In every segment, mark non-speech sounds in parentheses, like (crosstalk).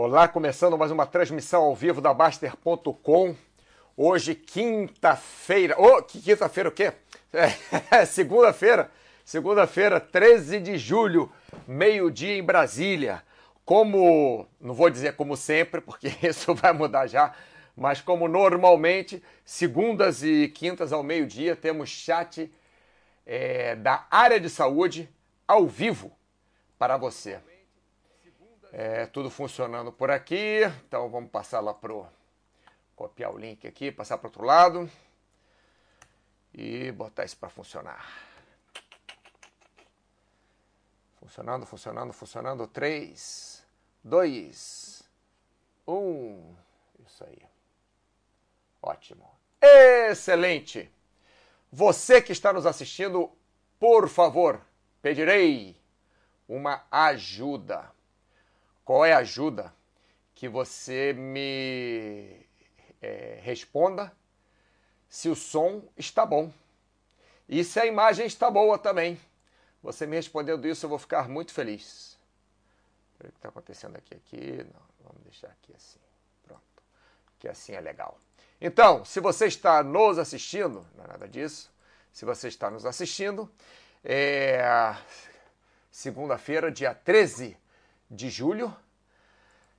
Olá, começando mais uma transmissão ao vivo da Baster.com. Hoje, quinta-feira. Oh, que quinta-feira o quê? (laughs) É, segunda-feira. Segunda-feira, 13 de julho, meio-dia em Brasília. Como, não vou dizer como sempre, porque (laughs) isso vai mudar já, mas como normalmente, segundas e quintas ao meio-dia, temos chat é, da área de saúde ao vivo para você. É, tudo funcionando por aqui. Então vamos passar lá pro copiar o link aqui, passar para outro lado e botar isso para funcionar. Funcionando, funcionando, funcionando. 3, 2, 1. Isso aí. Ótimo. Excelente. Você que está nos assistindo, por favor, pedirei uma ajuda qual é a ajuda que você me é, responda se o som está bom e se a imagem está boa também. Você me respondendo isso, eu vou ficar muito feliz. O que está acontecendo aqui? Aqui, não, vamos deixar aqui assim. Pronto, que assim é legal. Então, se você está nos assistindo, não é nada disso. Se você está nos assistindo, é segunda-feira, dia 13 de julho,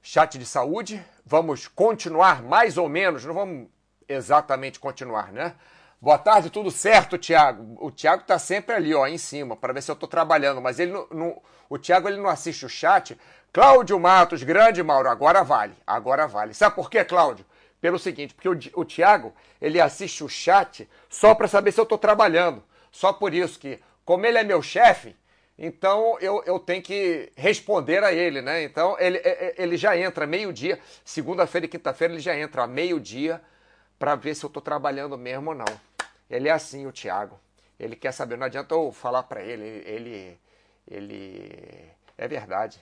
chat de saúde. Vamos continuar mais ou menos, não vamos exatamente continuar, né? Boa tarde, tudo certo, Tiago? O Tiago está sempre ali, ó, em cima, para ver se eu estou trabalhando, mas ele não, não, o Tiago ele não assiste o chat. Cláudio Matos, grande Mauro, agora vale, agora vale. Sabe por quê, Cláudio? Pelo seguinte, porque o, o Tiago, ele assiste o chat só para saber se eu estou trabalhando. Só por isso que, como ele é meu chefe, então eu, eu tenho que responder a ele, né? Então ele, é, é, ele já entra meio-dia, segunda-feira e quinta-feira ele já entra meio-dia para ver se eu estou trabalhando mesmo ou não. Ele é assim, o Thiago. Ele quer saber, não adianta eu falar para ele, ele, ele. É verdade.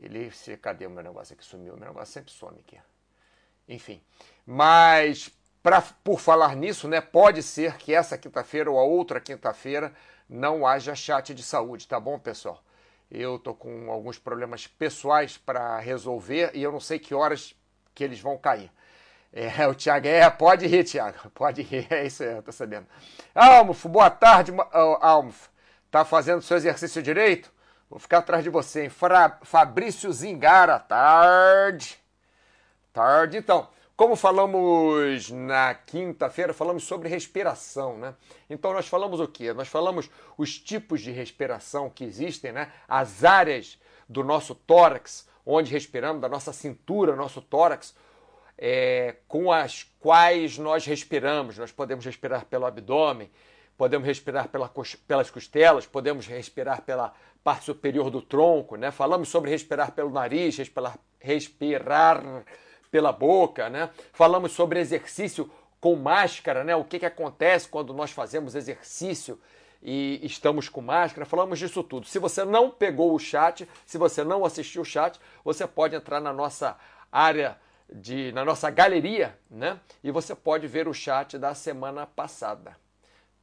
Ele. Cadê o meu negócio aqui? Sumiu. Meu negócio sempre some aqui. Enfim. Mas, pra, por falar nisso, né? Pode ser que essa quinta-feira ou a outra quinta-feira não haja chat de saúde, tá bom, pessoal? Eu tô com alguns problemas pessoais para resolver e eu não sei que horas que eles vão cair. É, (laughs) o Thiago, é, pode rir, Thiago, (laughs) pode rir, é isso aí, eu tô sabendo. Almofo, boa tarde, Almofo. Tá fazendo seu exercício direito? Vou ficar atrás de você, hein? Fra Fabrício Zingara, tarde. Tarde, então. Como falamos na quinta-feira, falamos sobre respiração, né? Então nós falamos o quê? Nós falamos os tipos de respiração que existem, né? As áreas do nosso tórax, onde respiramos, da nossa cintura, nosso tórax, é, com as quais nós respiramos. Nós podemos respirar pelo abdômen, podemos respirar pela, pelas costelas, podemos respirar pela parte superior do tronco, né? Falamos sobre respirar pelo nariz, respirar, respirar pela boca, né? Falamos sobre exercício com máscara, né? O que, que acontece quando nós fazemos exercício e estamos com máscara. Falamos disso tudo. Se você não pegou o chat, se você não assistiu o chat, você pode entrar na nossa área de na nossa galeria, né? E você pode ver o chat da semana passada.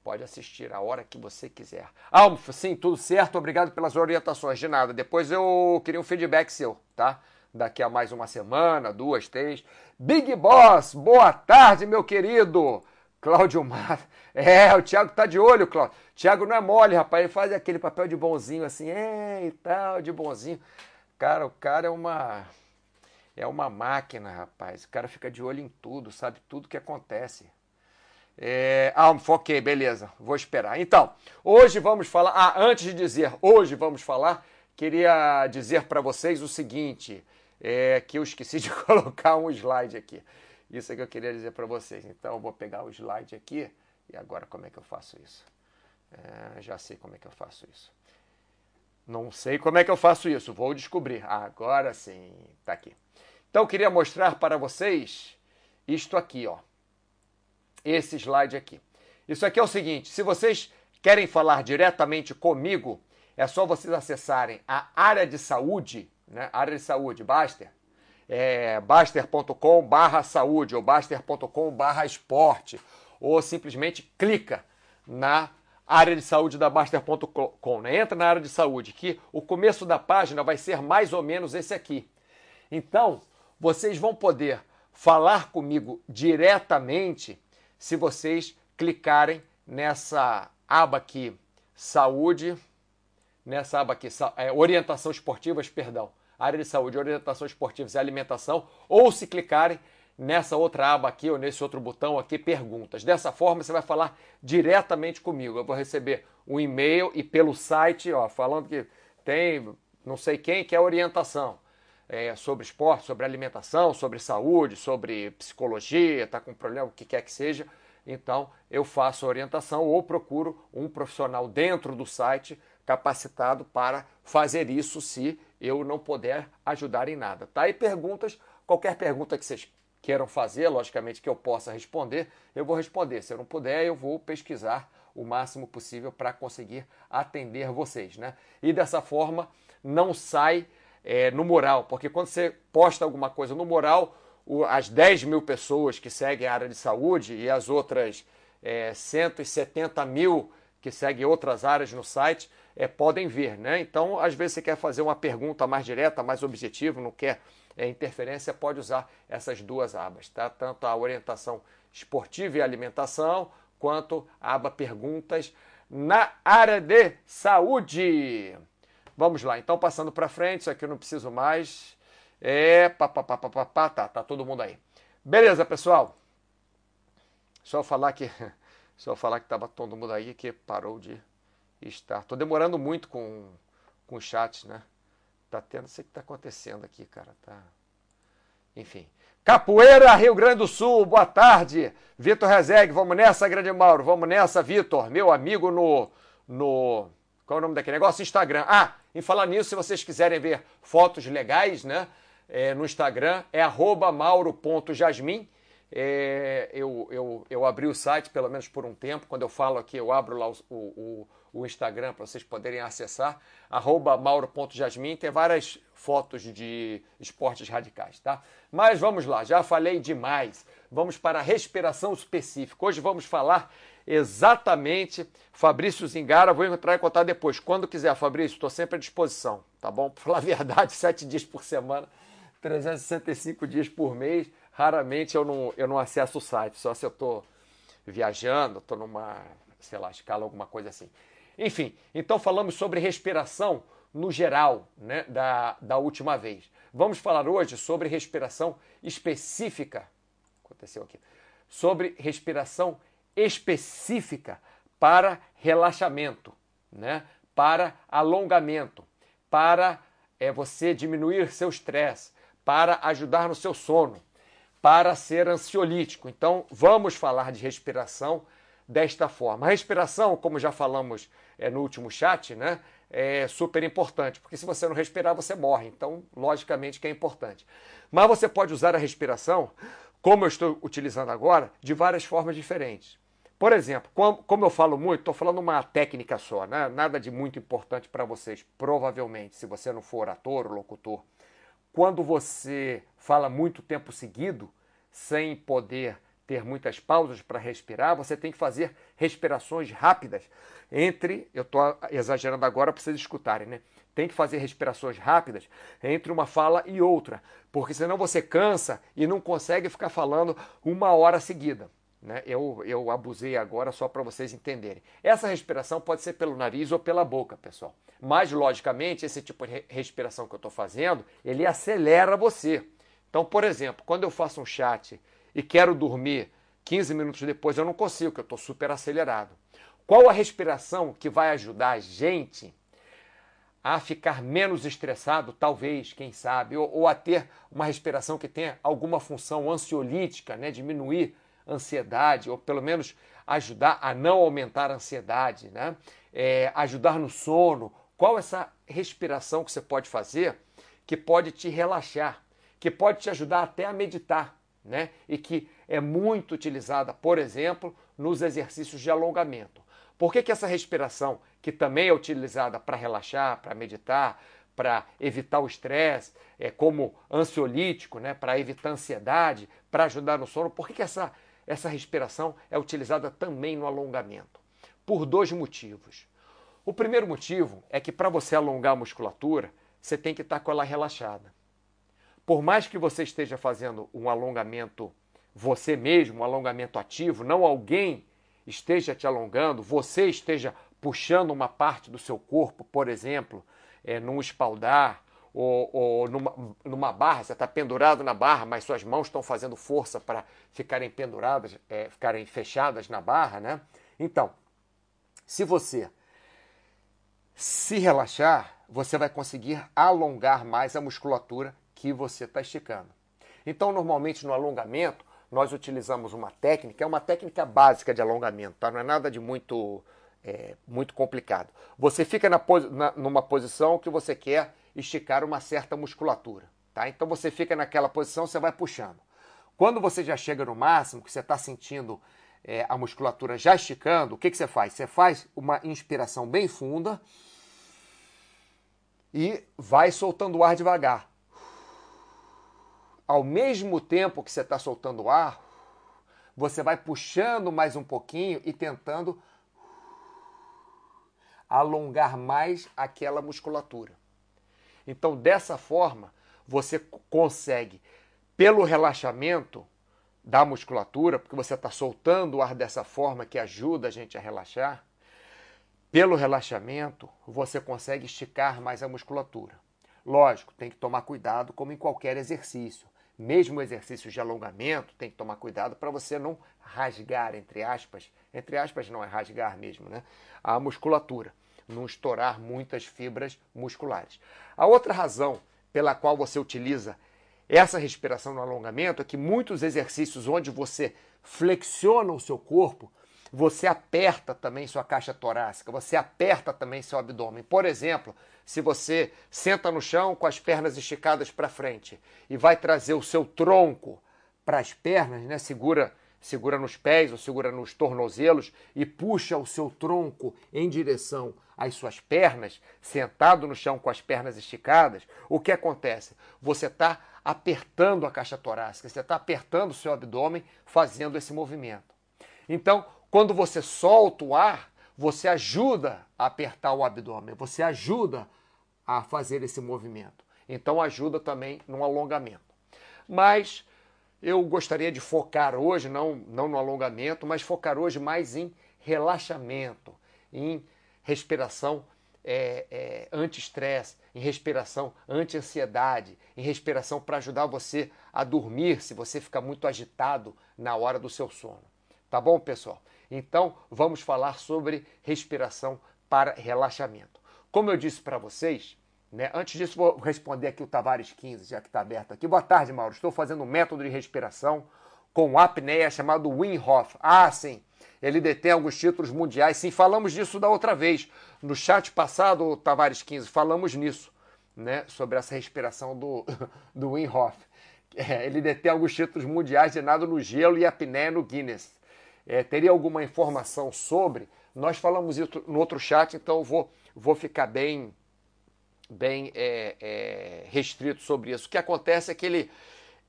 Pode assistir a hora que você quiser. Almo, sim, tudo certo. Obrigado pelas orientações. De nada. Depois eu queria um feedback seu, tá? Daqui a mais uma semana, duas, três. Big Boss, boa tarde, meu querido. Cláudio Mar. (laughs) É, o Thiago tá de olho, Cláudio. Thiago não é mole, rapaz. Ele faz aquele papel de bonzinho assim, é e tal, de bonzinho. Cara, o cara é uma. É uma máquina, rapaz. O cara fica de olho em tudo, sabe tudo que acontece. É... Ah, ok, beleza. Vou esperar. Então, hoje vamos falar. Ah, antes de dizer hoje vamos falar, queria dizer para vocês o seguinte é que eu esqueci (laughs) de colocar um slide aqui. Isso é que eu queria dizer para vocês. Então eu vou pegar o slide aqui e agora como é que eu faço isso? É, já sei como é que eu faço isso. Não sei como é que eu faço isso, vou descobrir. Agora sim, tá aqui. Então eu queria mostrar para vocês isto aqui, ó. Esse slide aqui. Isso aqui é o seguinte, se vocês querem falar diretamente comigo, é só vocês acessarem a área de saúde né? área de saúde, Baster, é, baster.com barra saúde ou baster.com barra esporte, ou simplesmente clica na área de saúde da Baster.com, né? entra na área de saúde, que o começo da página vai ser mais ou menos esse aqui. Então, vocês vão poder falar comigo diretamente se vocês clicarem nessa aba aqui, saúde, nessa aba aqui, é, orientação esportivas, perdão, área de saúde, orientação esportivas e alimentação, ou se clicarem nessa outra aba aqui ou nesse outro botão aqui, perguntas. Dessa forma, você vai falar diretamente comigo. Eu vou receber um e-mail e pelo site, ó, falando que tem não sei quem que é orientação. É, sobre esporte, sobre alimentação, sobre saúde, sobre psicologia, está com problema, o que quer que seja. Então, eu faço orientação ou procuro um profissional dentro do site capacitado para fazer isso se eu não puder ajudar em nada. Tá? E perguntas, qualquer pergunta que vocês queiram fazer, logicamente que eu possa responder, eu vou responder. Se eu não puder, eu vou pesquisar o máximo possível para conseguir atender vocês, né? E dessa forma não sai é, no moral, porque quando você posta alguma coisa no moral, as 10 mil pessoas que seguem a área de saúde e as outras é, 170 mil que seguem outras áreas no site é, podem ver, né? Então, às vezes você quer fazer uma pergunta mais direta, mais objetiva, não quer é, interferência, pode usar essas duas abas, tá? Tanto a orientação esportiva e alimentação, quanto a aba perguntas na área de saúde. Vamos lá, então passando para frente, isso aqui eu não preciso mais. É, pá, pá, pá, pá, pá, tá, tá todo mundo aí. Beleza, pessoal. Só falar que (laughs) só falar que tava todo mundo aí que parou de estar. Tô demorando muito com com o chat, né? Tá tendo, sei o que tá acontecendo aqui, cara, tá. Enfim. Capoeira, Rio Grande do Sul, boa tarde. Vitor Rezegue, vamos nessa, Grande Mauro, vamos nessa, Vitor, meu amigo no no qual é o nome daquele negócio? Instagram. Ah, em falar nisso, se vocês quiserem ver fotos legais, né? É, no Instagram é mauro.jasmin. É, eu, eu, eu abri o site, pelo menos por um tempo. Quando eu falo aqui, eu abro lá o, o, o Instagram para vocês poderem acessar. Mauro.jasmin. Tem várias fotos de esportes radicais, tá? Mas vamos lá, já falei demais. Vamos para a respiração específica. Hoje vamos falar exatamente. Fabrício Zingara, vou entrar em contato depois. Quando quiser, Fabrício, estou sempre à disposição, tá bom? Para falar a verdade, (laughs) sete dias por semana, 365 dias por mês. Raramente eu não, eu não acesso o site, só se eu estou viajando, estou numa, sei lá, escala, alguma coisa assim. Enfim, então falamos sobre respiração no geral, né, da, da última vez. Vamos falar hoje sobre respiração específica. Aconteceu aqui. Sobre respiração específica para relaxamento, né? para alongamento, para é, você diminuir seu estresse, para ajudar no seu sono, para ser ansiolítico. Então, vamos falar de respiração desta forma. A respiração, como já falamos é, no último chat, né, é super importante, porque se você não respirar, você morre. Então, logicamente que é importante. Mas você pode usar a respiração, como eu estou utilizando agora, de várias formas diferentes. Por exemplo, como eu falo muito, estou falando uma técnica só, né? nada de muito importante para vocês, provavelmente, se você não for ator ou locutor. Quando você fala muito tempo seguido, sem poder ter muitas pausas para respirar, você tem que fazer respirações rápidas entre, eu estou exagerando agora para vocês escutarem, né? Tem que fazer respirações rápidas entre uma fala e outra, porque senão você cansa e não consegue ficar falando uma hora seguida. Né? Eu, eu abusei agora só para vocês entenderem. Essa respiração pode ser pelo nariz ou pela boca, pessoal. Mas, logicamente, esse tipo de respiração que eu estou fazendo, ele acelera você. Então, por exemplo, quando eu faço um chat e quero dormir 15 minutos depois, eu não consigo, porque eu estou super acelerado. Qual a respiração que vai ajudar a gente a ficar menos estressado, talvez, quem sabe, ou, ou a ter uma respiração que tenha alguma função ansiolítica, né? diminuir ansiedade, ou pelo menos ajudar a não aumentar a ansiedade, né? É, ajudar no sono. Qual essa respiração que você pode fazer que pode te relaxar, que pode te ajudar até a meditar, né? E que é muito utilizada, por exemplo, nos exercícios de alongamento. Por que, que essa respiração, que também é utilizada para relaxar, para meditar, para evitar o estresse, é como ansiolítico, né, para evitar ansiedade, para ajudar no sono, por que, que essa essa respiração é utilizada também no alongamento, por dois motivos. O primeiro motivo é que para você alongar a musculatura, você tem que estar com ela relaxada. Por mais que você esteja fazendo um alongamento você mesmo, um alongamento ativo, não alguém esteja te alongando, você esteja puxando uma parte do seu corpo, por exemplo, é, num espaldar ou, ou numa, numa, barra, você está pendurado na barra, mas suas mãos estão fazendo força para ficarem penduradas, é, ficarem fechadas na barra, né? Então, se você se relaxar, você vai conseguir alongar mais a musculatura que você está esticando. Então, normalmente no alongamento, nós utilizamos uma técnica, é uma técnica básica de alongamento, tá? não é nada de muito, é, muito complicado. Você fica na, na, numa posição que você quer esticar uma certa musculatura. Tá? Então você fica naquela posição, você vai puxando. Quando você já chega no máximo, que você está sentindo é, a musculatura já esticando, o que, que você faz? Você faz uma inspiração bem funda e vai soltando o ar devagar ao mesmo tempo que você está soltando o ar, você vai puxando mais um pouquinho e tentando alongar mais aquela musculatura. Então, dessa forma, você consegue, pelo relaxamento da musculatura, porque você está soltando o ar dessa forma que ajuda a gente a relaxar, pelo relaxamento, você consegue esticar mais a musculatura. Lógico, tem que tomar cuidado, como em qualquer exercício mesmo exercícios de alongamento, tem que tomar cuidado para você não rasgar, entre aspas, entre aspas não é rasgar mesmo, né? A musculatura, não estourar muitas fibras musculares. A outra razão pela qual você utiliza essa respiração no alongamento é que muitos exercícios onde você flexiona o seu corpo, você aperta também sua caixa torácica, você aperta também seu abdômen. Por exemplo, se você senta no chão com as pernas esticadas para frente e vai trazer o seu tronco para as pernas, né? segura, segura nos pés ou segura nos tornozelos e puxa o seu tronco em direção às suas pernas, sentado no chão com as pernas esticadas, o que acontece? Você está apertando a caixa torácica, você está apertando o seu abdômen fazendo esse movimento. Então, quando você solta o ar, você ajuda a apertar o abdômen, você ajuda a fazer esse movimento. Então ajuda também no alongamento. Mas eu gostaria de focar hoje, não, não no alongamento, mas focar hoje mais em relaxamento, em respiração é, é, anti-estresse, em respiração anti-ansiedade, em respiração para ajudar você a dormir se você fica muito agitado na hora do seu sono. Tá bom, pessoal? Então, vamos falar sobre respiração para relaxamento. Como eu disse para vocês, né, antes disso vou responder aqui o Tavares 15, já que está aberto aqui. Boa tarde, Mauro. Estou fazendo um método de respiração com apneia chamado Wim. Ah, sim. Ele detém alguns títulos mundiais. Sim, falamos disso da outra vez. No chat passado, Tavares 15, falamos nisso, né? Sobre essa respiração do, (laughs) do Wim. É, ele detém alguns títulos mundiais de nado no gelo e apneia no Guinness é, teria alguma informação sobre, nós falamos isso no outro chat, então vou, vou ficar bem, bem é, é, restrito sobre isso. O que acontece é que ele,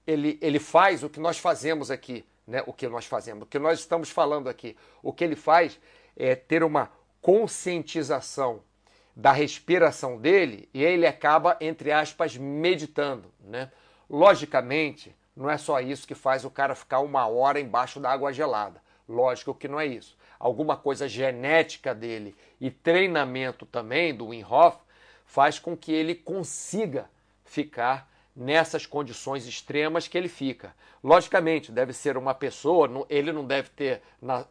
ele, ele faz o que nós fazemos aqui, né? o que nós fazemos, o que nós estamos falando aqui. O que ele faz é ter uma conscientização da respiração dele e ele acaba, entre aspas, meditando. Né? Logicamente, não é só isso que faz o cara ficar uma hora embaixo da água gelada. Lógico que não é isso. Alguma coisa genética dele e treinamento também do Wim Hof faz com que ele consiga ficar nessas condições extremas que ele fica. Logicamente, deve ser uma pessoa, ele não deve ter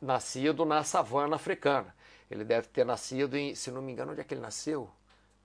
nascido na savana africana. Ele deve ter nascido em, se não me engano, onde é que ele nasceu?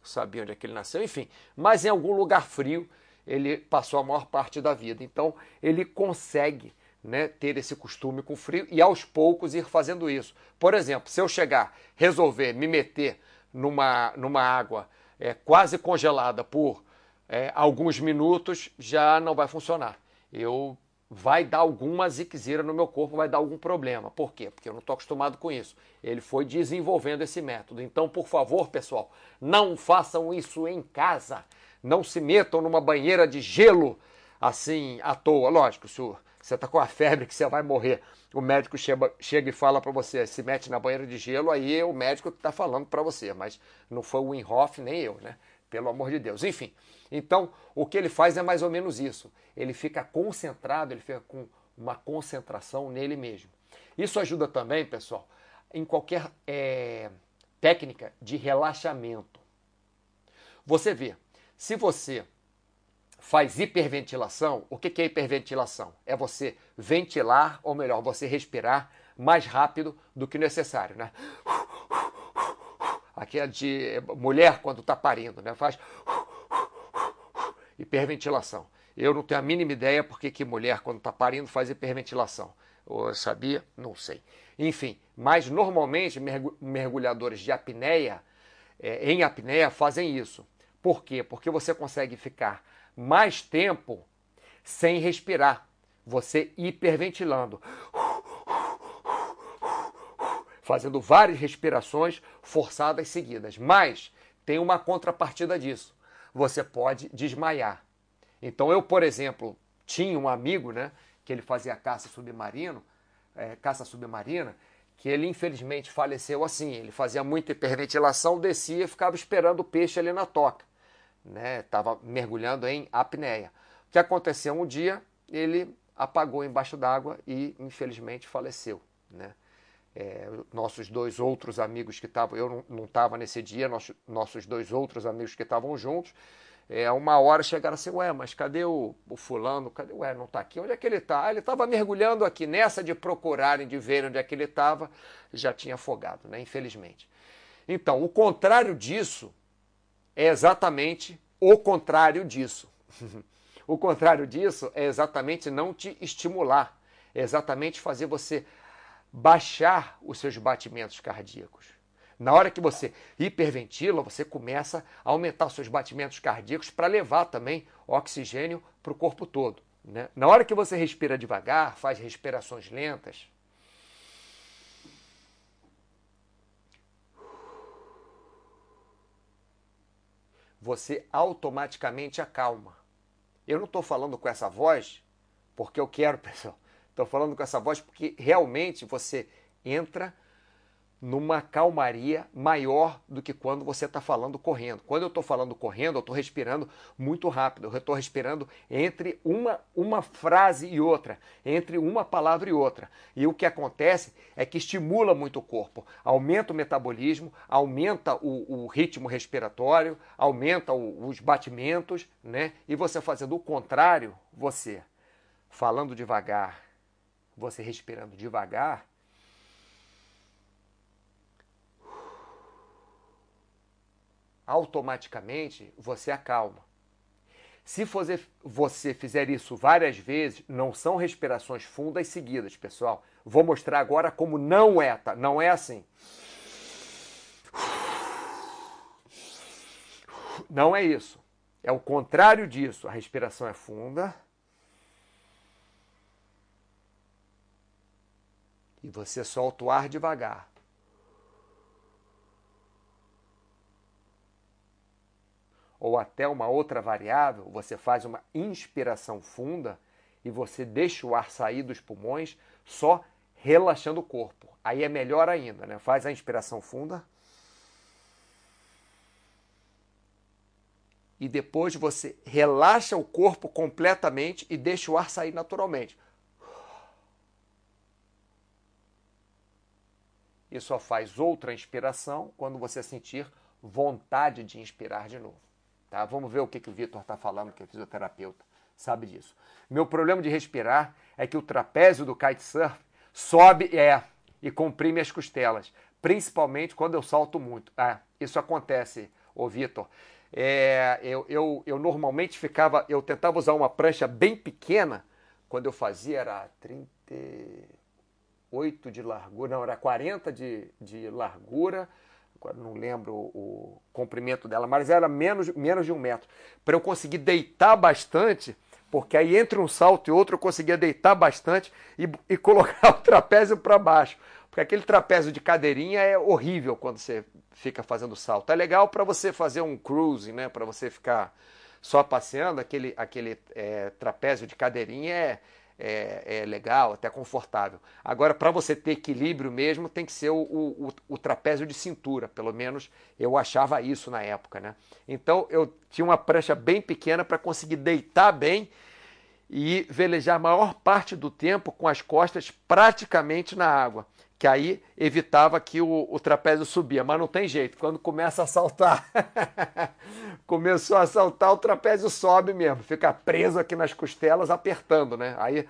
sabia onde é que ele nasceu, enfim, mas em algum lugar frio ele passou a maior parte da vida. Então, ele consegue né, ter esse costume com frio e aos poucos ir fazendo isso. Por exemplo, se eu chegar, resolver me meter numa, numa água é, quase congelada por é, alguns minutos, já não vai funcionar. Eu vai dar alguma ziquezira no meu corpo, vai dar algum problema. Por quê? Porque eu não estou acostumado com isso. Ele foi desenvolvendo esse método. Então, por favor, pessoal, não façam isso em casa. Não se metam numa banheira de gelo assim à toa. Lógico, senhor você está com a febre que você vai morrer. O médico chega, chega e fala para você, se mete na banheira de gelo, aí é o médico que está falando para você, mas não foi o Wim Hof nem eu, né? pelo amor de Deus. Enfim, então o que ele faz é mais ou menos isso. Ele fica concentrado, ele fica com uma concentração nele mesmo. Isso ajuda também, pessoal, em qualquer é, técnica de relaxamento. Você vê, se você faz hiperventilação, o que é hiperventilação? É você ventilar, ou melhor, você respirar mais rápido do que necessário, né? Aquela de mulher quando está parindo, né? Faz hiperventilação. Eu não tenho a mínima ideia porque que mulher quando está parindo faz hiperventilação. Eu sabia? Não sei. Enfim, mas normalmente mergulhadores de apneia, é, em apneia, fazem isso. Por quê? Porque você consegue ficar mais tempo sem respirar, você hiperventilando, fazendo várias respirações forçadas seguidas. Mas tem uma contrapartida disso. Você pode desmaiar. Então eu, por exemplo, tinha um amigo, né, que ele fazia caça submarino, é, caça submarina, que ele infelizmente faleceu assim. Ele fazia muita hiperventilação, descia e ficava esperando o peixe ali na toca estava né, mergulhando em apneia. O que aconteceu um dia, ele apagou embaixo d'água e infelizmente faleceu. Né? É, nossos dois outros amigos que estavam, eu não estava nesse dia, nossos, nossos dois outros amigos que estavam juntos, é, uma hora chegaram assim, ué, mas cadê o, o fulano? Cadê? Ué, não está aqui? Onde é que ele está? Ah, ele estava mergulhando aqui, nessa de procurarem, de ver onde é que ele estava, já tinha afogado, né? infelizmente. Então, o contrário disso é exatamente o contrário disso. (laughs) o contrário disso é exatamente não te estimular, é exatamente fazer você baixar os seus batimentos cardíacos. Na hora que você hiperventila, você começa a aumentar os seus batimentos cardíacos para levar também oxigênio para o corpo todo. Né? Na hora que você respira devagar, faz respirações lentas, você automaticamente acalma. Eu não estou falando com essa voz porque eu quero, (laughs) pessoal. Estou falando com essa voz porque realmente você entra numa calmaria maior do que quando você está falando correndo. Quando eu estou falando correndo, eu estou respirando muito rápido. Eu estou respirando entre uma, uma frase e outra, entre uma palavra e outra. E o que acontece é que estimula muito o corpo, aumenta o metabolismo, aumenta o, o ritmo respiratório, aumenta o, os batimentos, né? E você fazendo o contrário, você falando devagar, você respirando devagar, automaticamente você acalma. Se você fizer isso várias vezes, não são respirações fundas seguidas, pessoal. Vou mostrar agora como não é, tá? Não é assim. Não é isso. É o contrário disso. A respiração é funda. E você solta o ar devagar. Ou até uma outra variável, você faz uma inspiração funda e você deixa o ar sair dos pulmões só relaxando o corpo. Aí é melhor ainda, né? Faz a inspiração funda. E depois você relaxa o corpo completamente e deixa o ar sair naturalmente. E só faz outra inspiração quando você sentir vontade de inspirar de novo. Tá? Vamos ver o que, que o Vitor está falando, que é fisioterapeuta, sabe disso. Meu problema de respirar é que o trapézio do kitesurf sobe é, e comprime as costelas, principalmente quando eu salto muito. Ah, isso acontece, ô Vitor. É, eu, eu, eu normalmente ficava, eu tentava usar uma prancha bem pequena, quando eu fazia era 38 de largura, não, era 40 de, de largura, não lembro o, comprimento dela, mas era menos, menos de um metro. Para eu conseguir deitar bastante, porque aí entre um salto e outro eu conseguia deitar bastante e, e colocar (laughs) o trapézio para baixo. Porque aquele trapézio de cadeirinha é horrível quando você fica fazendo salto. É legal para você fazer um cruising, né? para você ficar só passeando. Aquele, aquele é, trapézio de cadeirinha é, é, é legal, até confortável. Agora, para você ter equilíbrio mesmo, tem que ser o, o, o, trapézio de cintura, pelo menos eu achava isso na época, né? Então eu tinha uma prancha bem pequena para conseguir deitar bem e velejar a maior parte do tempo com as costas praticamente na água que aí evitava que o, o, trapézio subia, mas não tem jeito, quando começa a saltar, (laughs) começou a saltar, o trapézio sobe mesmo, fica preso aqui nas costelas, apertando, né? Aí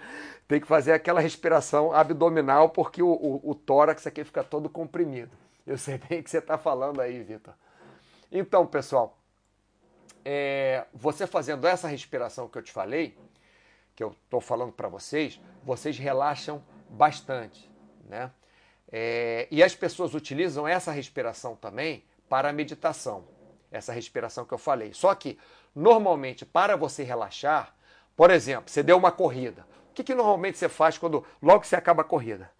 tem que fazer aquela respiração abdominal, porque o, o, o tórax aqui fica todo comprimido. Eu sei bem o que você está falando aí, Vitor. Então, pessoal, é, você fazendo essa respiração que eu te falei, que eu estou falando para vocês, vocês relaxam bastante, né? É, e as pessoas utilizam essa respiração também para a meditação, essa respiração que eu falei. Só que, normalmente, para você relaxar, por exemplo, você deu uma corrida. O que, que normalmente você faz quando logo que você acaba a corrida?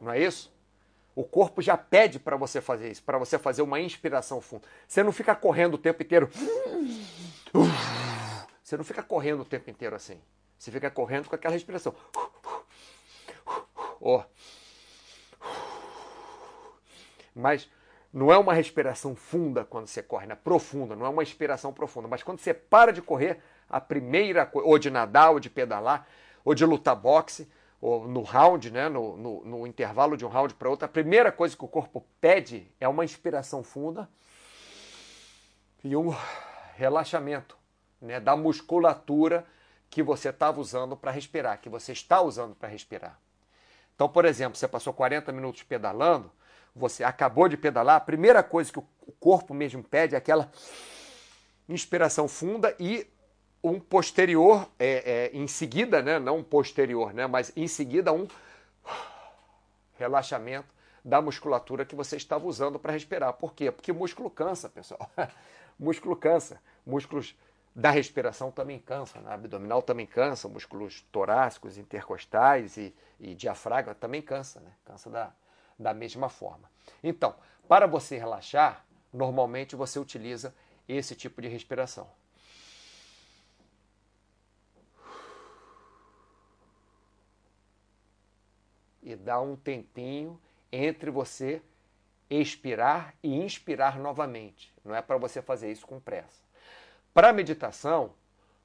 Não é isso? O corpo já pede para você fazer isso, para você fazer uma inspiração funda. Você não fica correndo o tempo inteiro. Você não fica correndo o tempo inteiro assim. Você fica correndo com aquela respiração. Oh. Mas não é uma respiração funda quando você corre, né? profunda, não é uma inspiração profunda. Mas quando você para de correr, a primeira coisa, ou de nadar, ou de pedalar, ou de lutar boxe, ou no round, né? no, no, no intervalo de um round para outro, a primeira coisa que o corpo pede é uma inspiração funda e um relaxamento né? da musculatura que você estava usando para respirar, que você está usando para respirar. Então, por exemplo, você passou 40 minutos pedalando, você acabou de pedalar, a primeira coisa que o corpo mesmo pede é aquela inspiração funda e um posterior, é, é, em seguida, né, não posterior, né, mas em seguida um relaxamento da musculatura que você estava usando para respirar. Por quê? Porque músculo cansa, pessoal. (laughs) músculo cansa. Músculos da respiração também cansa, né? abdominal também cansa, músculos torácicos, intercostais e, e diafragma também cansa, né? cansa da, da mesma forma. Então, para você relaxar, normalmente você utiliza esse tipo de respiração. E dá um tempinho entre você expirar e inspirar novamente. Não é para você fazer isso com pressa. Para meditação,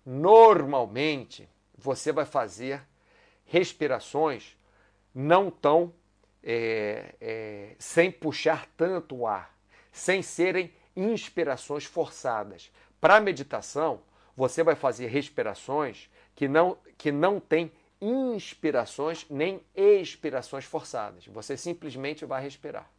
normalmente você vai fazer respirações não tão é, é, sem puxar tanto o ar, sem serem inspirações forçadas. Para meditação, você vai fazer respirações que não, que não têm inspirações nem expirações forçadas. Você simplesmente vai respirar.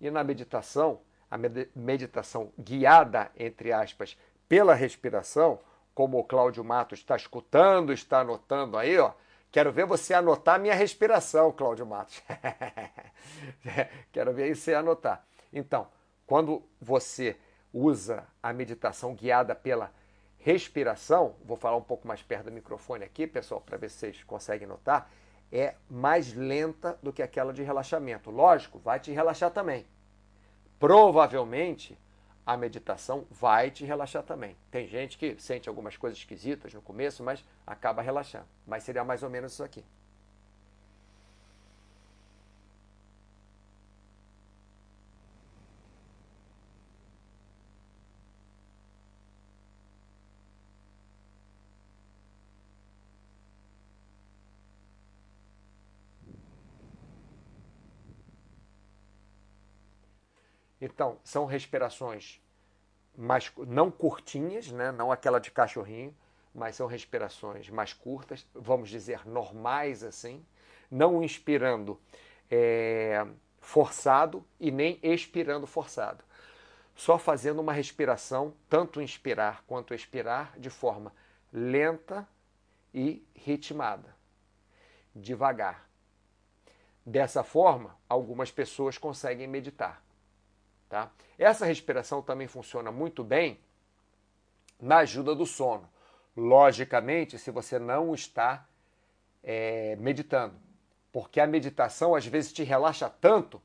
E na meditação, a meditação guiada, entre aspas, pela respiração, como o Cláudio Matos está escutando, está anotando aí, ó. Quero ver você anotar minha respiração, Cláudio Matos. (laughs) Quero ver você anotar. Então, quando você usa a meditação guiada pela respiração, vou falar um pouco mais perto do microfone aqui, pessoal, para ver se vocês conseguem notar é mais lenta do que aquela de relaxamento. Lógico, vai te relaxar também. Provavelmente a meditação vai te relaxar também. Tem gente que sente algumas coisas esquisitas no começo, mas acaba relaxando. Mas seria mais ou menos isso aqui. Então, são respirações mais não curtinhas, né? não aquela de cachorrinho, mas são respirações mais curtas, vamos dizer normais assim, não inspirando é, forçado e nem expirando forçado. Só fazendo uma respiração, tanto inspirar quanto expirar, de forma lenta e ritmada, devagar. Dessa forma, algumas pessoas conseguem meditar. Tá? Essa respiração também funciona muito bem na ajuda do sono. Logicamente, se você não está é, meditando. Porque a meditação às vezes te relaxa tanto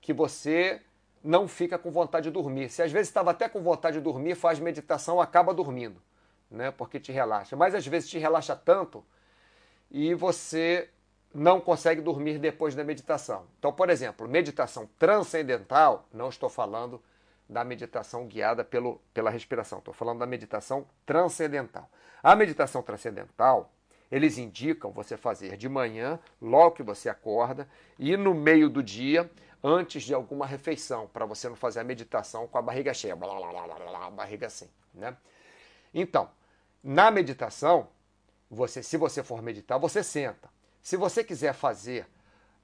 que você não fica com vontade de dormir. Se às vezes estava até com vontade de dormir, faz meditação, acaba dormindo, né? Porque te relaxa. Mas às vezes te relaxa tanto e você não consegue dormir depois da meditação. Então, por exemplo, meditação transcendental, não estou falando da meditação guiada pelo, pela respiração, estou falando da meditação transcendental. A meditação transcendental, eles indicam você fazer de manhã, logo que você acorda, e no meio do dia, antes de alguma refeição, para você não fazer a meditação com a barriga cheia, blá, blá, blá, blá, barriga assim. Né? Então, na meditação, você, se você for meditar, você senta. Se você quiser fazer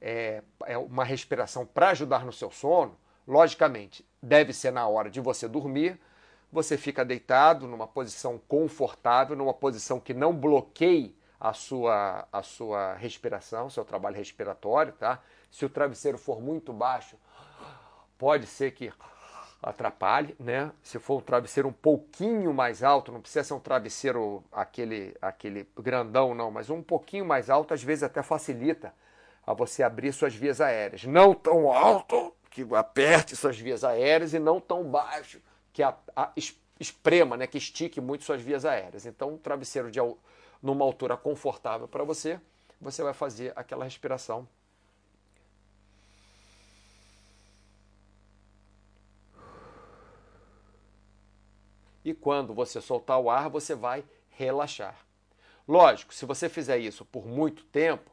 é, é uma respiração para ajudar no seu sono, logicamente, deve ser na hora de você dormir. Você fica deitado numa posição confortável, numa posição que não bloqueie a sua, a sua respiração, seu trabalho respiratório, tá? Se o travesseiro for muito baixo, pode ser que atrapalhe, né? Se for um travesseiro um pouquinho mais alto, não precisa ser um travesseiro aquele, aquele grandão, não, mas um pouquinho mais alto, às vezes até facilita a você abrir suas vias aéreas. Não tão alto que aperte suas vias aéreas e não tão baixo que a, a, esprema, né? Que estique muito suas vias aéreas. Então, um travesseiro de numa altura confortável para você, você vai fazer aquela respiração e quando você soltar o ar, você vai relaxar. Lógico, se você fizer isso por muito tempo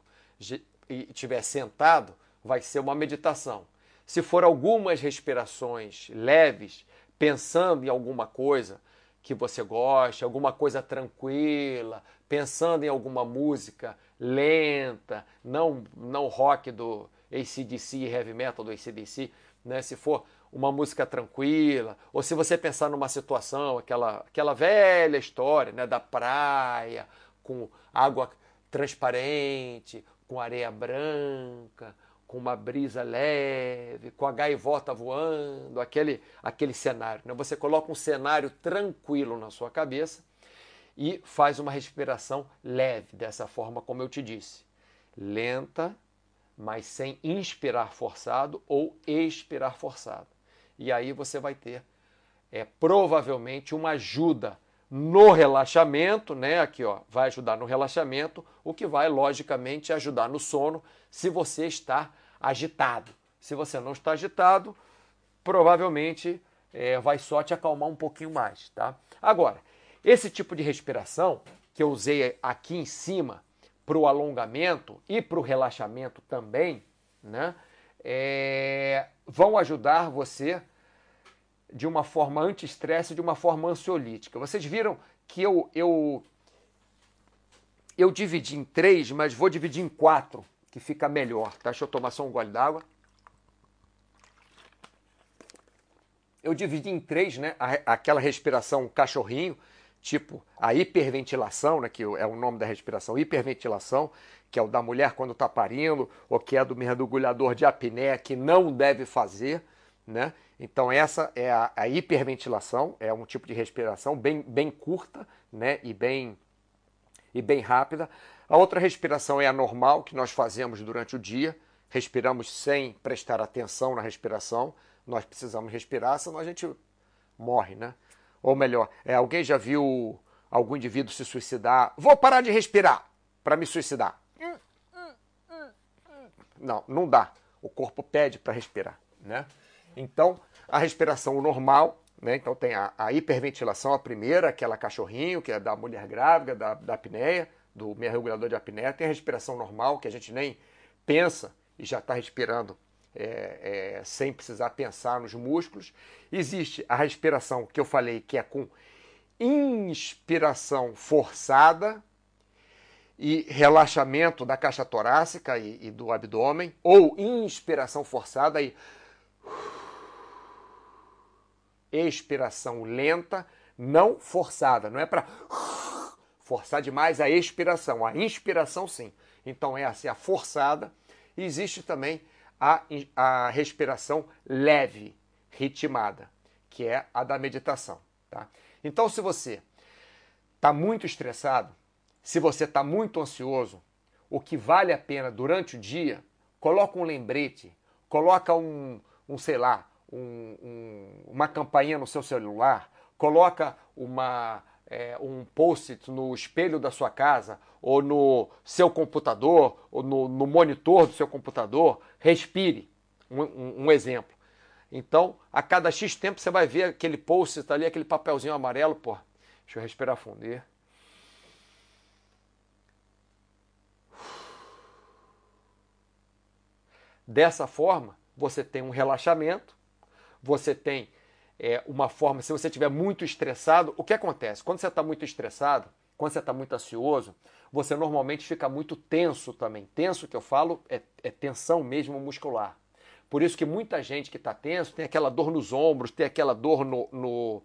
e estiver sentado, vai ser uma meditação. Se for algumas respirações leves, pensando em alguma coisa que você goste, alguma coisa tranquila, pensando em alguma música lenta, não não rock do ACDC, heavy metal do ACDC, né? Se for uma música tranquila, ou se você pensar numa situação, aquela, aquela velha história né, da praia, com água transparente, com areia branca, com uma brisa leve, com a gaivota voando, aquele, aquele cenário. Né? Você coloca um cenário tranquilo na sua cabeça e faz uma respiração leve, dessa forma como eu te disse. Lenta, mas sem inspirar forçado ou expirar forçado. E aí você vai ter é, provavelmente uma ajuda no relaxamento, né? Aqui, ó, vai ajudar no relaxamento, o que vai logicamente ajudar no sono se você está agitado. Se você não está agitado, provavelmente é, vai só te acalmar um pouquinho mais, tá? Agora, esse tipo de respiração que eu usei aqui em cima para o alongamento e para o relaxamento também, né? É, vão ajudar você de uma forma anti-estresse, de uma forma ansiolítica. Vocês viram que eu, eu, eu dividi em três, mas vou dividir em quatro, que fica melhor. Tá? Deixa eu tomar só um gole d'água. Eu dividi em três, né? Aquela respiração cachorrinho, tipo a hiperventilação, né? Que é o nome da respiração, hiperventilação, que é o da mulher quando está parindo, ou que é do mergulhador de apneia, que não deve fazer, né? Então essa é a, a, hiperventilação, é um tipo de respiração bem, bem curta né? e, bem, e bem rápida. A outra respiração é a normal, que nós fazemos durante o dia. Respiramos sem prestar atenção na respiração. Nós precisamos respirar, senão a gente morre, né? Ou melhor, é, alguém já viu algum indivíduo se suicidar? Vou parar de respirar para me suicidar. Não, não dá. O corpo pede para respirar, né? Então, a respiração normal, né? Então tem a, a, hiperventilação, a primeira, aquela cachorrinho, que é da mulher grávida, da, da apneia, do mergulhador de apneia. Tem a respiração normal, que a gente nem pensa e já está respirando é, é, sem precisar pensar nos músculos. Existe a respiração que eu falei, que é com inspiração forçada e relaxamento da caixa torácica e, e do abdômen, ou inspiração forçada e expiração lenta, não forçada. Não é para forçar demais a expiração. A inspiração, sim. Então, essa é a forçada. existe também a, a respiração leve, ritmada, que é a da meditação. Tá? Então, se você está muito estressado, se você está muito ansioso, o que vale a pena durante o dia, coloca um lembrete, coloca um, um sei lá, um, um, uma campainha no seu celular, coloca uma, é, um post-it no espelho da sua casa, ou no seu computador, ou no, no monitor do seu computador, respire. Um, um, um, exemplo. Então, a cada X tempo você vai ver aquele post-it ali, aquele papelzinho amarelo, pô, deixa eu respirar fundo. Dessa forma, você tem um relaxamento, você tem é, uma forma, se você estiver muito estressado, o que acontece? Quando você está muito estressado, quando você está muito ansioso, você normalmente fica muito tenso também. Tenso que eu falo é, é tensão mesmo muscular. Por isso que muita gente que está tenso tem aquela dor nos ombros, tem aquela dor no, no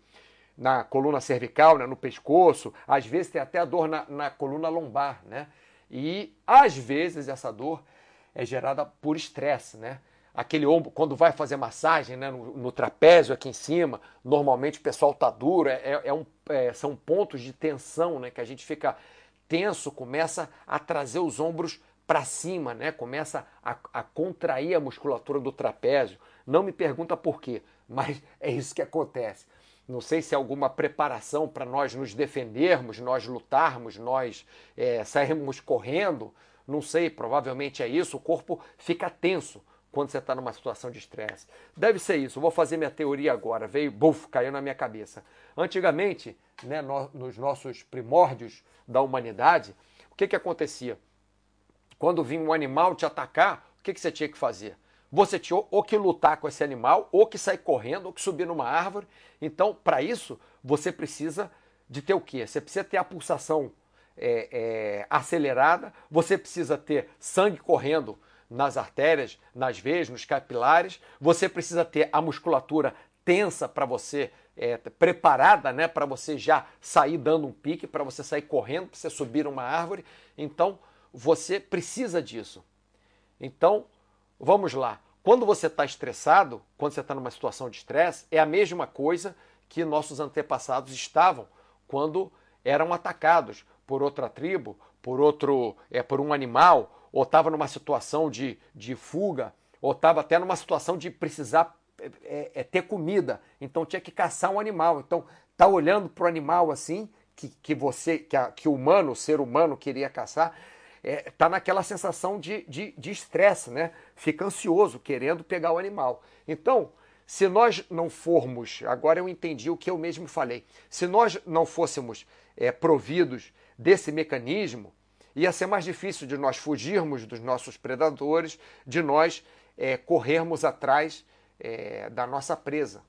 na coluna cervical, né, no pescoço, às vezes tem até a dor na, na coluna lombar, né? E às vezes essa dor é gerada por estresse, né? Aquele ombro, quando vai fazer massagem né, no, no trapézio aqui em cima, normalmente o pessoal tá duro, é, é, um, é, são pontos de tensão né, que a gente fica tenso, começa a trazer os ombros para cima, né, começa a, a contrair a musculatura do trapézio. Não me pergunta por quê, mas (laughs) é isso que acontece. Não sei se é alguma preparação para nós nos defendermos, nós lutarmos, nós é, sairmos correndo. Não sei, provavelmente é isso. O corpo fica tenso quando você está numa situação de estresse. Deve ser isso. vou fazer minha teoria agora. Veio, buf, caiu na minha cabeça. Antigamente, né, no, nos nossos primórdios da humanidade, o que, que acontecia? Quando vinha um animal te atacar, o que, que você tinha que fazer? Você tinha ou que lutar com esse animal, ou que sair correndo, ou que subir numa árvore. Então, para isso, você precisa de ter o quê? Você precisa ter a pulsação é, é, acelerada, você precisa ter sangue correndo nas artérias, nas veias, nos capilares. Você precisa ter a musculatura tensa para você, é, preparada né, para você já sair dando um pique, para você sair correndo, para você subir uma árvore. Então, você precisa disso. Então, vamos lá. Quando você está estressado, quando você está numa situação de estresse, é a mesma coisa que nossos antepassados estavam quando eram atacados por outra tribo, por outro, é, por um animal, ou estava numa situação de, de fuga, ou estava até numa situação de precisar é, é, ter comida, então tinha que caçar um animal. Então, tá olhando para o animal assim, que, que você, que, a, que o humano, o ser humano queria caçar, é, tá naquela sensação de estresse, de, de né? Fica ansioso, querendo pegar o animal. Então, se nós não formos, agora eu entendi o que eu mesmo falei, se nós não fôssemos é, providos desse mecanismo, ia ser mais difícil de nós fugirmos dos nossos predadores, de nós é, corrermos atrás é, da nossa presa.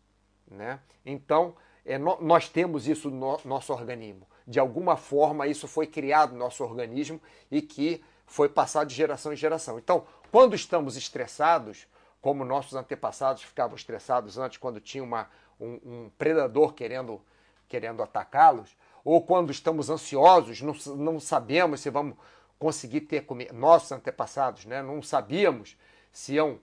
Né? Então, é, no, nós temos isso no nosso organismo. De alguma forma, isso foi criado no nosso organismo e que foi passado de geração em geração. Então, quando estamos estressados, como nossos antepassados ficavam estressados antes, quando tinha uma, um, um predador querendo, querendo atacá-los, ou quando estamos ansiosos, não, não sabemos se vamos conseguir ter comida. Nossos antepassados né, não sabíamos se iam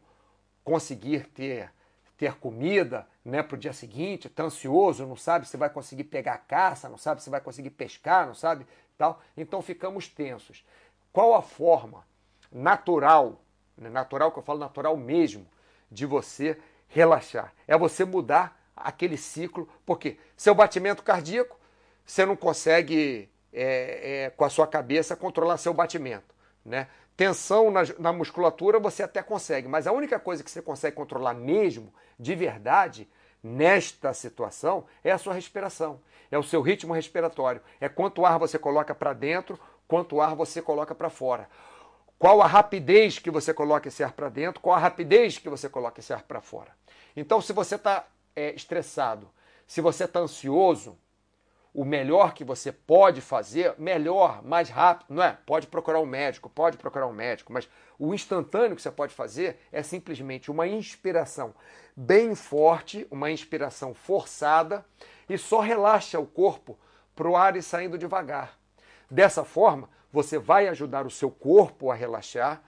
conseguir ter, ter comida né, para o dia seguinte, está ansioso, não sabe se vai conseguir pegar caça, não sabe se vai conseguir pescar, não sabe tal. Então ficamos tensos. Qual a forma natural, né, natural que eu falo natural mesmo, de você relaxar? É você mudar aquele ciclo, porque seu batimento cardíaco você não consegue, é, é, com a sua cabeça, controlar seu batimento. Né? Tensão na, na, musculatura você até consegue, mas a única coisa que você consegue controlar mesmo, de verdade, nesta situação, é a sua respiração, é o seu ritmo respiratório, é quanto ar você coloca para dentro, quanto ar você coloca para fora. Qual a rapidez que você coloca esse ar para dentro, qual a rapidez que você coloca esse ar para fora. Então, se você está é, estressado, se você está ansioso, o melhor que você pode fazer, melhor, mais rápido, não é? Pode procurar um médico, pode procurar um médico, mas o instantâneo que você pode fazer é simplesmente uma inspiração bem forte, uma inspiração forçada e só relaxa o corpo para o ar ir saindo devagar. Dessa forma, você vai ajudar o seu corpo a relaxar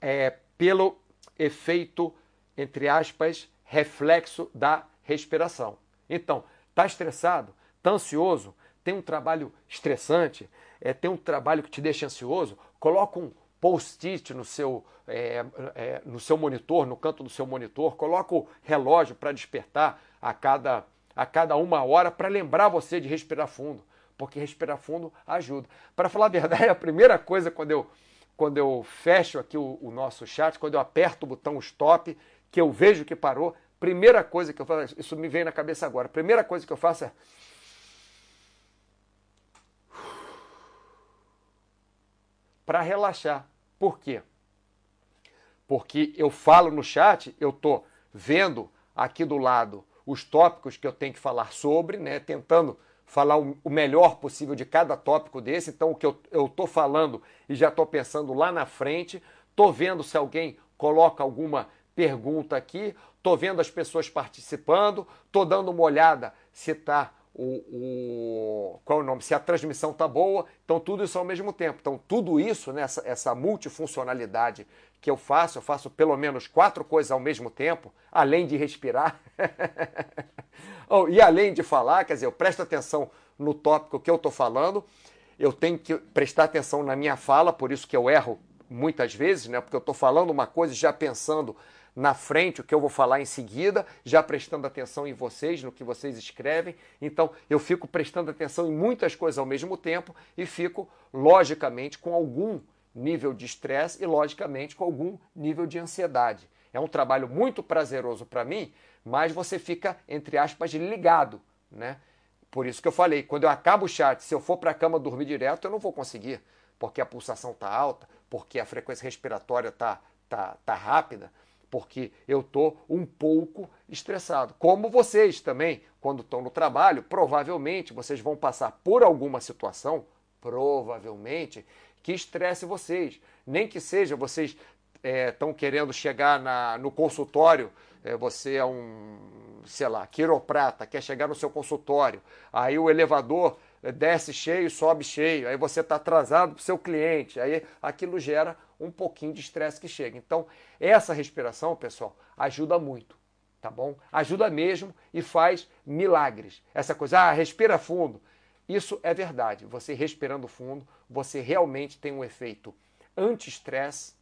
é, pelo efeito, entre aspas, reflexo da respiração. Então, está estressado? Está ansioso, tem um trabalho estressante, é, tem um trabalho que te deixa ansioso, coloca um post-it no seu é, é, no seu monitor, no canto do seu monitor, coloca o relógio para despertar a cada, a cada uma hora para lembrar você de respirar fundo, porque respirar fundo ajuda. Para falar a verdade, (laughs) a primeira coisa quando eu, quando eu fecho aqui o, o nosso chat, quando eu aperto o botão stop, que eu vejo que parou, primeira coisa que eu faço, isso me vem na cabeça agora, primeira coisa que eu faço é para relaxar. Por quê? porque eu falo no chat, eu estou vendo aqui do lado os tópicos que eu tenho que falar sobre, né, tentando falar o melhor possível de cada tópico desse. Então, o que eu estou falando e já estou pensando lá na frente, estou vendo se alguém coloca alguma pergunta aqui, estou vendo as pessoas participando, estou dando uma olhada se está o, o, qual é o nome, se a transmissão está boa, então tudo isso ao mesmo tempo. Então, tudo isso, né, essa, essa multifuncionalidade que eu faço, eu faço pelo menos quatro coisas ao mesmo tempo, além de respirar. (laughs) oh, e além de falar, quer dizer, eu presto atenção no tópico que eu estou falando, eu tenho que prestar atenção na minha fala, por isso que eu erro muitas vezes, né? Porque eu estou falando uma coisa já pensando na frente o que eu vou falar em seguida, já prestando atenção em vocês, no que vocês escrevem. Então, eu fico prestando atenção em muitas coisas ao mesmo tempo e fico, logicamente, com algum nível de estresse e, logicamente, com algum nível de ansiedade. É um trabalho muito prazeroso para mim, mas você fica, entre aspas, ligado, né? Por isso que eu falei, quando eu acabo o chat, se eu for para a cama dormir direto, eu não vou conseguir, porque a pulsação está alta, porque a frequência respiratória está tá, tá rápida, porque eu estou um pouco estressado. Como vocês também, quando estão no trabalho, provavelmente vocês vão passar por alguma situação, provavelmente, que estresse vocês. Nem que seja vocês estão é, querendo chegar na, no consultório, é, você é um, sei lá, quiroprata, quer chegar no seu consultório, aí o elevador desce cheio, sobe cheio, aí você está atrasado para o seu cliente, aí aquilo gera um pouquinho de estresse que chega. Então, essa respiração, pessoal, ajuda muito, tá bom? Ajuda mesmo e faz milagres. Essa coisa, ah, respira fundo. Isso é verdade. Você respirando fundo, você realmente tem um efeito anti-estresse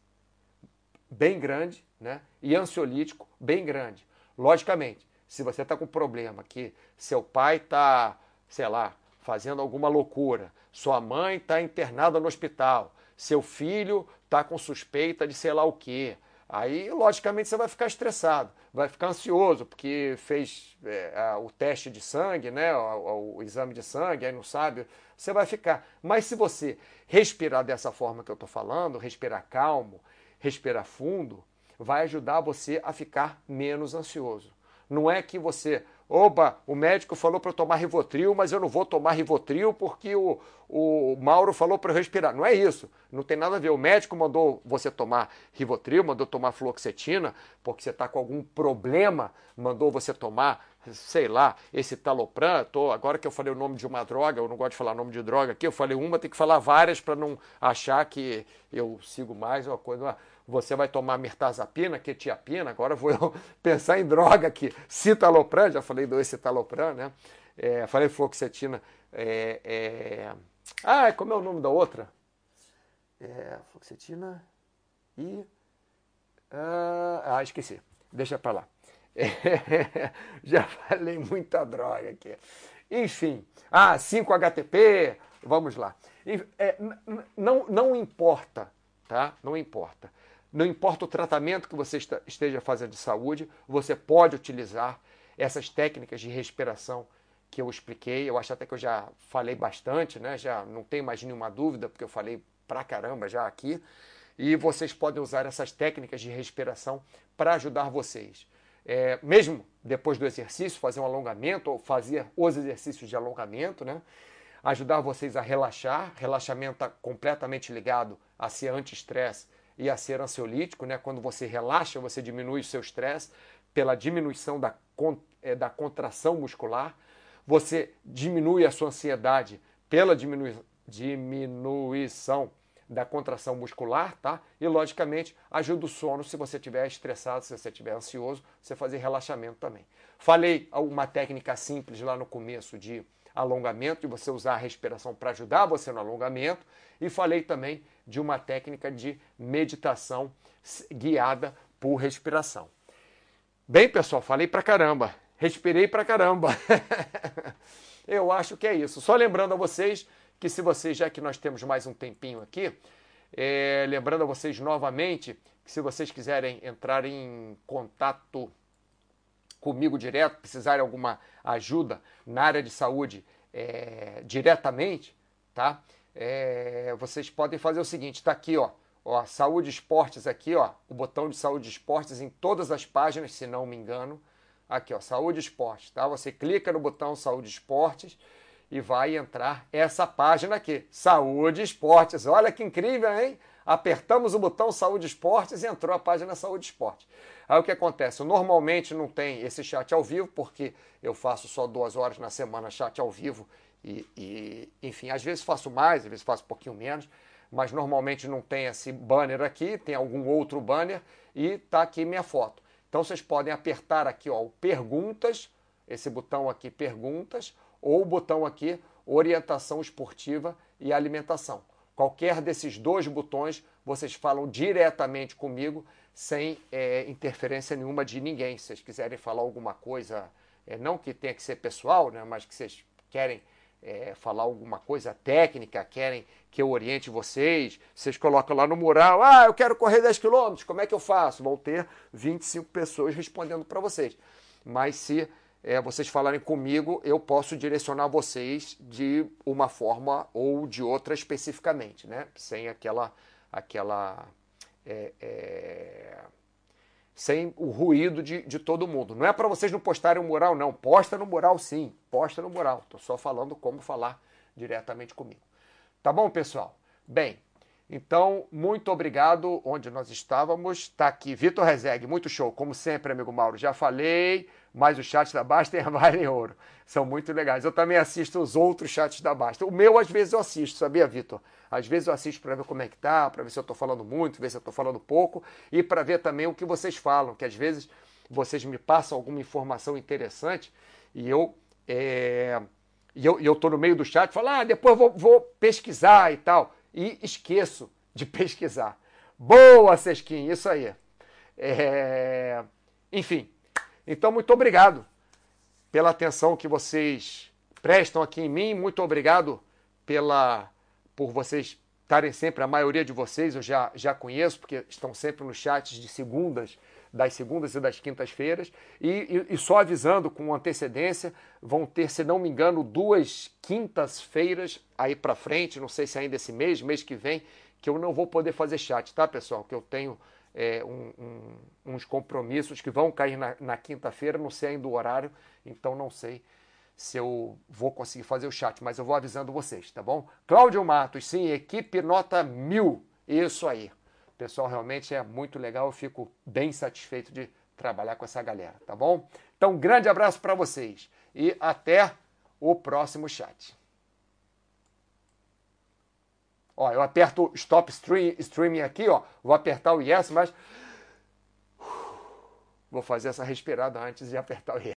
bem grande né? e ansiolítico bem grande. Logicamente, se você está com problema que seu pai está, sei lá, fazendo alguma loucura, sua mãe está internada no hospital, seu filho está com suspeita de sei lá o quê, Aí, logicamente, você vai ficar estressado, vai ficar ansioso, porque fez é, o teste de sangue, né, o, o, exame de sangue, aí não sabe, você vai ficar. Mas se você respirar dessa forma que eu estou falando, respirar calmo, respirar fundo, vai ajudar você a ficar menos ansioso. Não é que você Oba, o médico falou para eu tomar Rivotril, mas eu não vou tomar Rivotril porque o, o Mauro falou para eu respirar. Não é isso. Não tem nada a ver. O médico mandou você tomar Rivotril, mandou tomar fluoxetina, porque você está com algum problema, mandou você tomar, sei lá, esse talopram. Tô, agora que eu falei o nome de uma droga, eu não gosto de falar nome de droga aqui, eu falei uma, tem que falar várias para não achar que eu sigo mais uma coisa você vai tomar mirtazapina, quetiapina, agora vou (laughs) eu pensar em droga aqui, citalopram, já falei do citalopram, né? É, falei fluoxetina. É, é... Ah, como é o nome da outra? É, fluoxetina e... Ah, esqueci. Deixa para lá. É, (laughs) já falei muita droga aqui. Enfim, ah, 5-HTP, vamos lá. É, não, não importa, tá? Não importa. Não importa o tratamento que você esteja fazendo de saúde, você pode utilizar essas técnicas de respiração que eu expliquei. Eu acho até que eu já falei bastante, né? Já não tem mais nenhuma dúvida, porque eu falei pra caramba já aqui. E vocês podem usar essas técnicas de respiração para ajudar vocês. É, mesmo depois do exercício, fazer um alongamento ou fazer os exercícios de alongamento, né? Ajudar vocês a relaxar. Relaxamento está completamente ligado a ser anti-estresse e a ser ansiolítico, né? Quando você relaxa, você diminui o seu estresse pela diminuição da, é, da contração muscular, você diminui a sua ansiedade pela diminui, diminuição da contração muscular, tá? E logicamente ajuda o sono se você estiver estressado, se você estiver ansioso, você fazer relaxamento também. Falei uma técnica simples lá no começo de alongamento, de você usar a respiração para ajudar você no alongamento, e falei também de uma técnica de meditação guiada por respiração. Bem, pessoal, falei pra caramba, respirei pra caramba. (laughs) Eu acho que é isso. Só lembrando a vocês que se vocês, já que nós temos mais um tempinho aqui, é, lembrando a vocês novamente que se vocês quiserem entrar em contato comigo direto, precisarem alguma ajuda na área de saúde é, diretamente, tá? É, vocês podem fazer o seguinte, está aqui, ó, ó, saúde esportes aqui, ó, o botão de saúde esportes em todas as páginas, se não me engano, aqui, ó, saúde esportes, tá? Você clica no botão saúde esportes e vai entrar essa página aqui, saúde esportes. Olha que incrível, hein? Apertamos o botão Saúde Esportes e entrou a página Saúde Esporte. Aí o que acontece? normalmente não tem esse chat ao vivo, porque eu faço só duas horas na semana chat ao vivo e, e, enfim, às vezes faço mais, às vezes faço um pouquinho menos, mas normalmente não tem esse banner aqui, tem algum outro banner e tá aqui minha foto. Então vocês podem apertar aqui, ó, o perguntas, esse botão aqui perguntas, ou o botão aqui orientação esportiva e alimentação. Qualquer desses dois botões, vocês falam diretamente comigo, sem é, interferência nenhuma de ninguém. Se vocês quiserem falar alguma coisa, é, não que tenha que ser pessoal, né, mas que vocês querem é, falar alguma coisa técnica, querem que eu oriente vocês, vocês colocam lá no mural, ah, eu quero correr 10 quilômetros, como é que eu faço? Vão ter 25 pessoas respondendo para vocês. Mas se é, vocês falarem comigo, eu posso direcionar vocês de uma forma ou de outra especificamente, né? Sem aquela, aquela é, é, sem o ruído de, de todo mundo. Não é para vocês não postarem o mural, não. Posta no mural, sim. Posta no mural. Estou só falando como falar diretamente comigo. Tá bom, pessoal? Bem, então, muito obrigado. Onde nós estávamos, está aqui Vitor Rezeg, muito show, como sempre, amigo Mauro. Já falei, mas os chats da Basta tem a em ouro. São muito legais. Eu também assisto os outros chats da Basta. O meu, às vezes, eu assisto, sabia, Vitor? Às vezes eu assisto para ver como é que tá, para ver se eu estou falando muito, ver se eu estou falando pouco e para ver também o que vocês falam, que às vezes vocês me passam alguma informação interessante e eu é, e eu estou no meio do chat e falo, ah, depois vou, vou pesquisar e tal e esqueço de (laughs) pesquisar. Boa, Sesquim, isso aí. É... Enfim, então muito obrigado pela atenção que vocês prestam aqui em mim, muito obrigado pela por vocês estarem sempre, a maioria de vocês eu já, já conheço, porque estão sempre nos chats de segundas, das segundas e das quintas-feiras, e, e, e, só avisando com antecedência, vão ter, se não me engano, duas quintas-feiras aí para frente, não sei se ainda esse mês, mês que vem, que eu não vou poder fazer chat, tá, pessoal? Que eu tenho é, um, um, uns compromissos que vão cair na, na quinta-feira, não sei ainda o horário, então não sei se eu vou conseguir fazer o chat, mas eu vou avisando vocês, tá bom? Cláudio Matos, sim, equipe nota mil, isso aí. Pessoal, realmente é muito legal, eu fico bem satisfeito de trabalhar com essa galera, tá bom? Então, um grande abraço para vocês e até o próximo chat. Ó, eu aperto stop stream, streaming aqui, ó, vou apertar o yes, mas vou fazer essa respirada antes de apertar o yes.